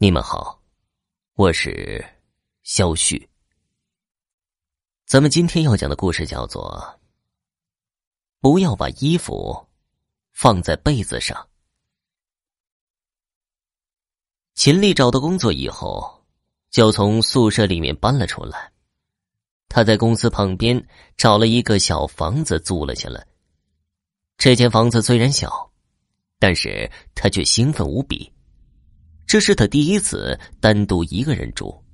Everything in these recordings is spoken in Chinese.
你们好，我是肖旭。咱们今天要讲的故事叫做“不要把衣服放在被子上”。秦丽找到工作以后，就从宿舍里面搬了出来。他在公司旁边找了一个小房子租了下来。这间房子虽然小，但是他却兴奋无比。这是他第一次单独一个人住。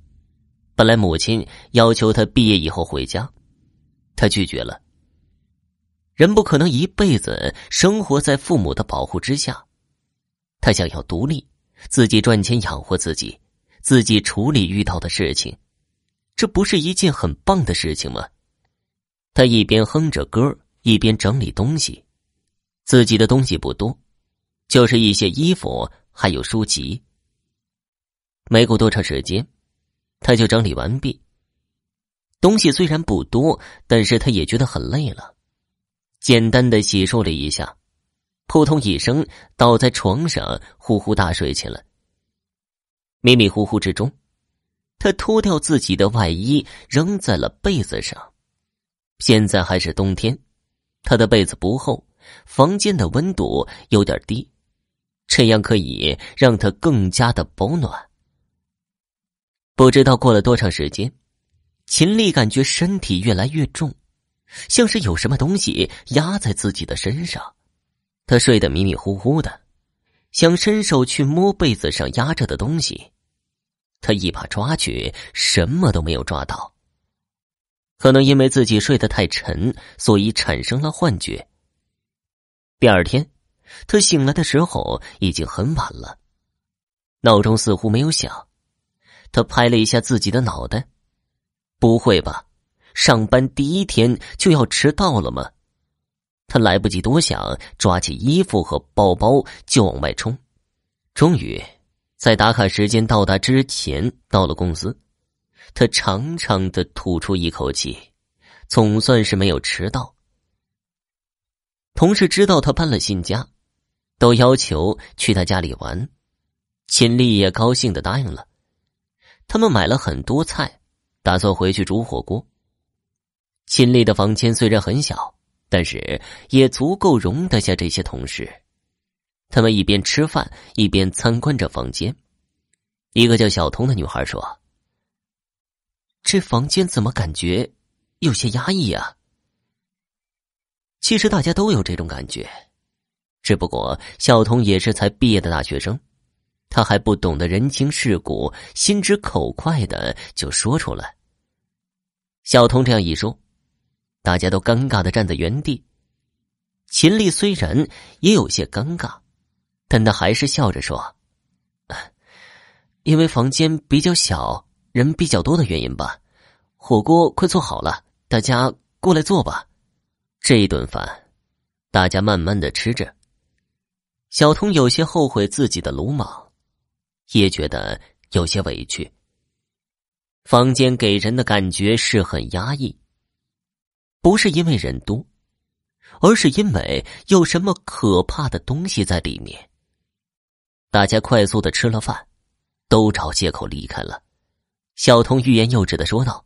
本来母亲要求他毕业以后回家，他拒绝了。人不可能一辈子生活在父母的保护之下，他想要独立，自己赚钱养活自己，自己处理遇到的事情，这不是一件很棒的事情吗？他一边哼着歌，一边整理东西。自己的东西不多，就是一些衣服，还有书籍。没过多长时间，他就整理完毕。东西虽然不多，但是他也觉得很累了，简单的洗漱了一下，扑通一声倒在床上，呼呼大睡起来。迷迷糊糊之中，他脱掉自己的外衣，扔在了被子上。现在还是冬天，他的被子不厚，房间的温度有点低，这样可以让他更加的保暖。不知道过了多长时间，秦丽感觉身体越来越重，像是有什么东西压在自己的身上。她睡得迷迷糊糊的，想伸手去摸被子上压着的东西，他一把抓去，什么都没有抓到。可能因为自己睡得太沉，所以产生了幻觉。第二天，他醒来的时候已经很晚了，闹钟似乎没有响。他拍了一下自己的脑袋，不会吧？上班第一天就要迟到了吗？他来不及多想，抓起衣服和包包就往外冲。终于，在打卡时间到达之前到了公司，他长长的吐出一口气，总算是没有迟到。同事知道他搬了新家，都要求去他家里玩，秦丽也高兴的答应了。他们买了很多菜，打算回去煮火锅。秦丽的房间虽然很小，但是也足够容得下这些同事。他们一边吃饭一边参观着房间。一个叫小童的女孩说：“这房间怎么感觉有些压抑啊？”其实大家都有这种感觉，只不过小童也是才毕业的大学生。他还不懂得人情世故，心直口快的就说出来。小童这样一说，大家都尴尬的站在原地。秦丽虽然也有些尴尬，但他还是笑着说：“因为房间比较小，人比较多的原因吧。火锅快做好了，大家过来坐吧。这一顿饭，大家慢慢的吃着。”小童有些后悔自己的鲁莽。也觉得有些委屈。房间给人的感觉是很压抑，不是因为人多，而是因为有什么可怕的东西在里面。大家快速的吃了饭，都找借口离开了。小童欲言又止的说道：“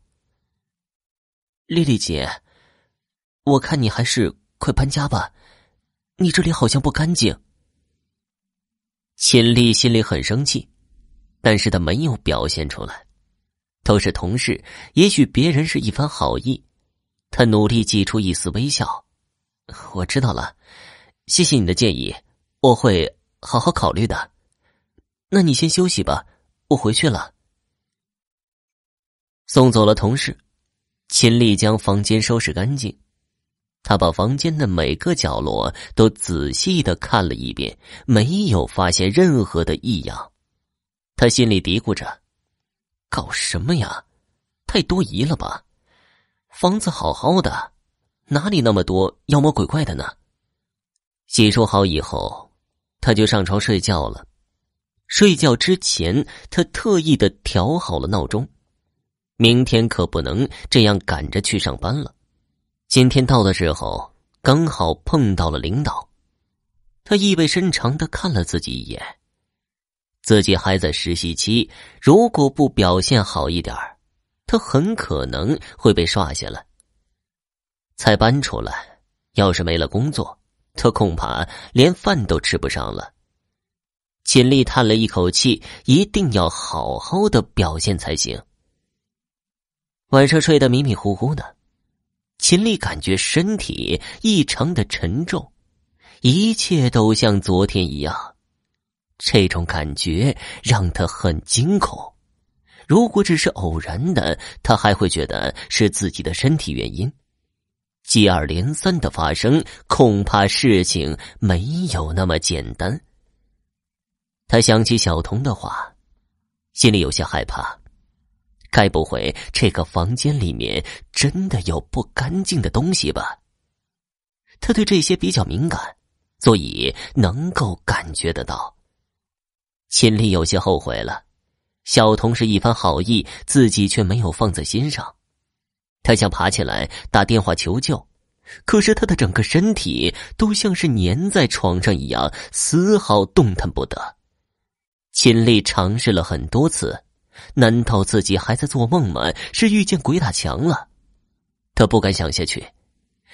丽丽姐，我看你还是快搬家吧，你这里好像不干净。”秦丽心里很生气，但是他没有表现出来。都是同事，也许别人是一番好意。他努力挤出一丝微笑。我知道了，谢谢你的建议，我会好好考虑的。那你先休息吧，我回去了。送走了同事，秦丽将房间收拾干净。他把房间的每个角落都仔细的看了一遍，没有发现任何的异样。他心里嘀咕着：“搞什么呀？太多疑了吧？房子好好的，哪里那么多妖魔鬼怪的呢？”洗漱好以后，他就上床睡觉了。睡觉之前，他特意的调好了闹钟，明天可不能这样赶着去上班了。今天到的时候，刚好碰到了领导，他意味深长的看了自己一眼。自己还在实习期，如果不表现好一点他很可能会被刷下来。才搬出来，要是没了工作，他恐怕连饭都吃不上了。秦丽叹了一口气，一定要好好的表现才行。晚上睡得迷迷糊糊的，秦丽感觉身体异常的沉重，一切都像昨天一样。这种感觉让他很惊恐。如果只是偶然的，他还会觉得是自己的身体原因。接二连三的发生，恐怕事情没有那么简单。他想起小童的话，心里有些害怕。该不会这个房间里面真的有不干净的东西吧？他对这些比较敏感，所以能够感觉得到。秦丽有些后悔了，小童是一番好意，自己却没有放在心上。他想爬起来打电话求救，可是他的整个身体都像是粘在床上一样，丝毫动弹不得。秦丽尝试了很多次，难道自己还在做梦吗？是遇见鬼打墙了？他不敢想下去。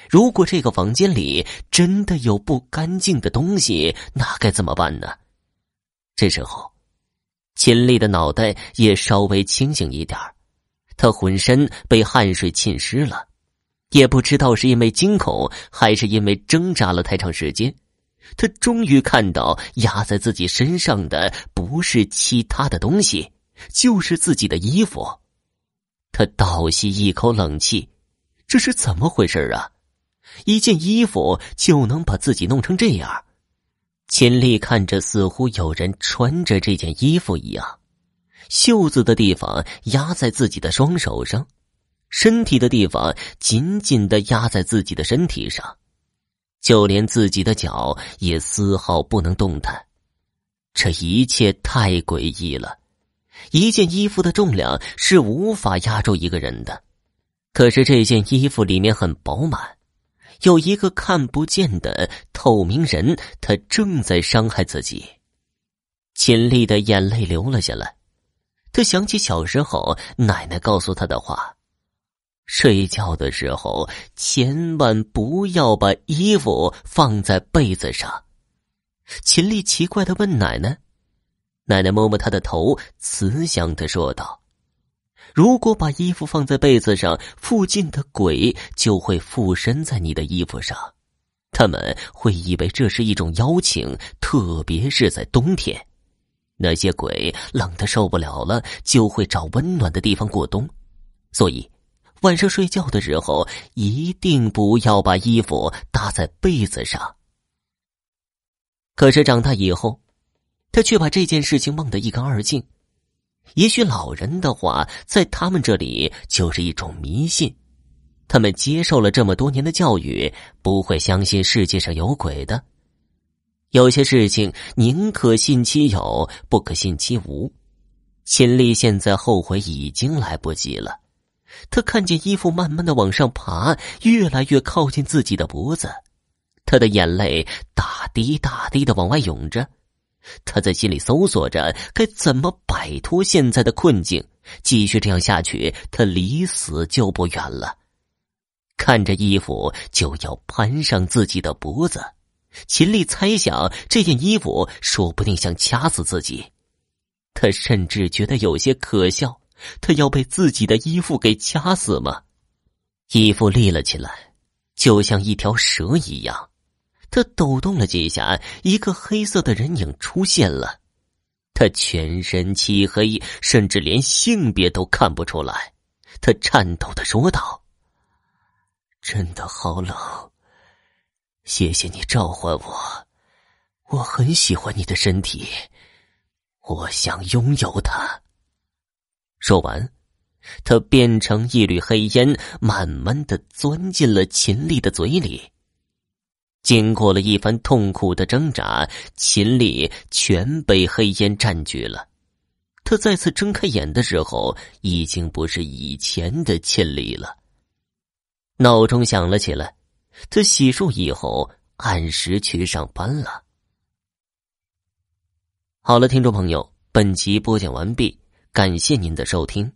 如果这个房间里真的有不干净的东西，那该怎么办呢？这时候，秦丽的脑袋也稍微清醒一点她浑身被汗水浸湿了，也不知道是因为惊恐，还是因为挣扎了太长时间，她终于看到压在自己身上的不是其他的东西，就是自己的衣服。他倒吸一口冷气，这是怎么回事啊？一件衣服就能把自己弄成这样？秦丽看着，似乎有人穿着这件衣服一样，袖子的地方压在自己的双手上，身体的地方紧紧的压在自己的身体上，就连自己的脚也丝毫不能动弹。这一切太诡异了。一件衣服的重量是无法压住一个人的，可是这件衣服里面很饱满。有一个看不见的透明人，他正在伤害自己。秦丽的眼泪流了下来，他想起小时候奶奶告诉他的话：睡觉的时候千万不要把衣服放在被子上。秦丽奇怪的问奶奶，奶奶摸摸他的头，慈祥的说道。如果把衣服放在被子上，附近的鬼就会附身在你的衣服上，他们会以为这是一种邀请，特别是在冬天，那些鬼冷的受不了了，就会找温暖的地方过冬。所以，晚上睡觉的时候一定不要把衣服搭在被子上。可是长大以后，他却把这件事情忘得一干二净。也许老人的话在他们这里就是一种迷信，他们接受了这么多年的教育，不会相信世界上有鬼的。有些事情宁可信其有，不可信其无。秦丽现在后悔已经来不及了。他看见衣服慢慢的往上爬，越来越靠近自己的脖子，他的眼泪大滴大滴的往外涌着。他在心里搜索着该怎么摆脱现在的困境。继续这样下去，他离死就不远了。看着衣服就要攀上自己的脖子，秦丽猜想这件衣服说不定想掐死自己。他甚至觉得有些可笑。他要被自己的衣服给掐死吗？衣服立了起来，就像一条蛇一样。他抖动了几下，一个黑色的人影出现了。他全身漆黑，甚至连性别都看不出来。他颤抖的说道：“真的好冷，谢谢你召唤我。我很喜欢你的身体，我想拥有它。”说完，他变成一缕黑烟，慢慢的钻进了秦丽的嘴里。经过了一番痛苦的挣扎，秦丽全被黑烟占据了。他再次睁开眼的时候，已经不是以前的秦丽了。闹钟响了起来，他洗漱以后按时去上班了。好了，听众朋友。本集播讲完毕，感谢您的收听。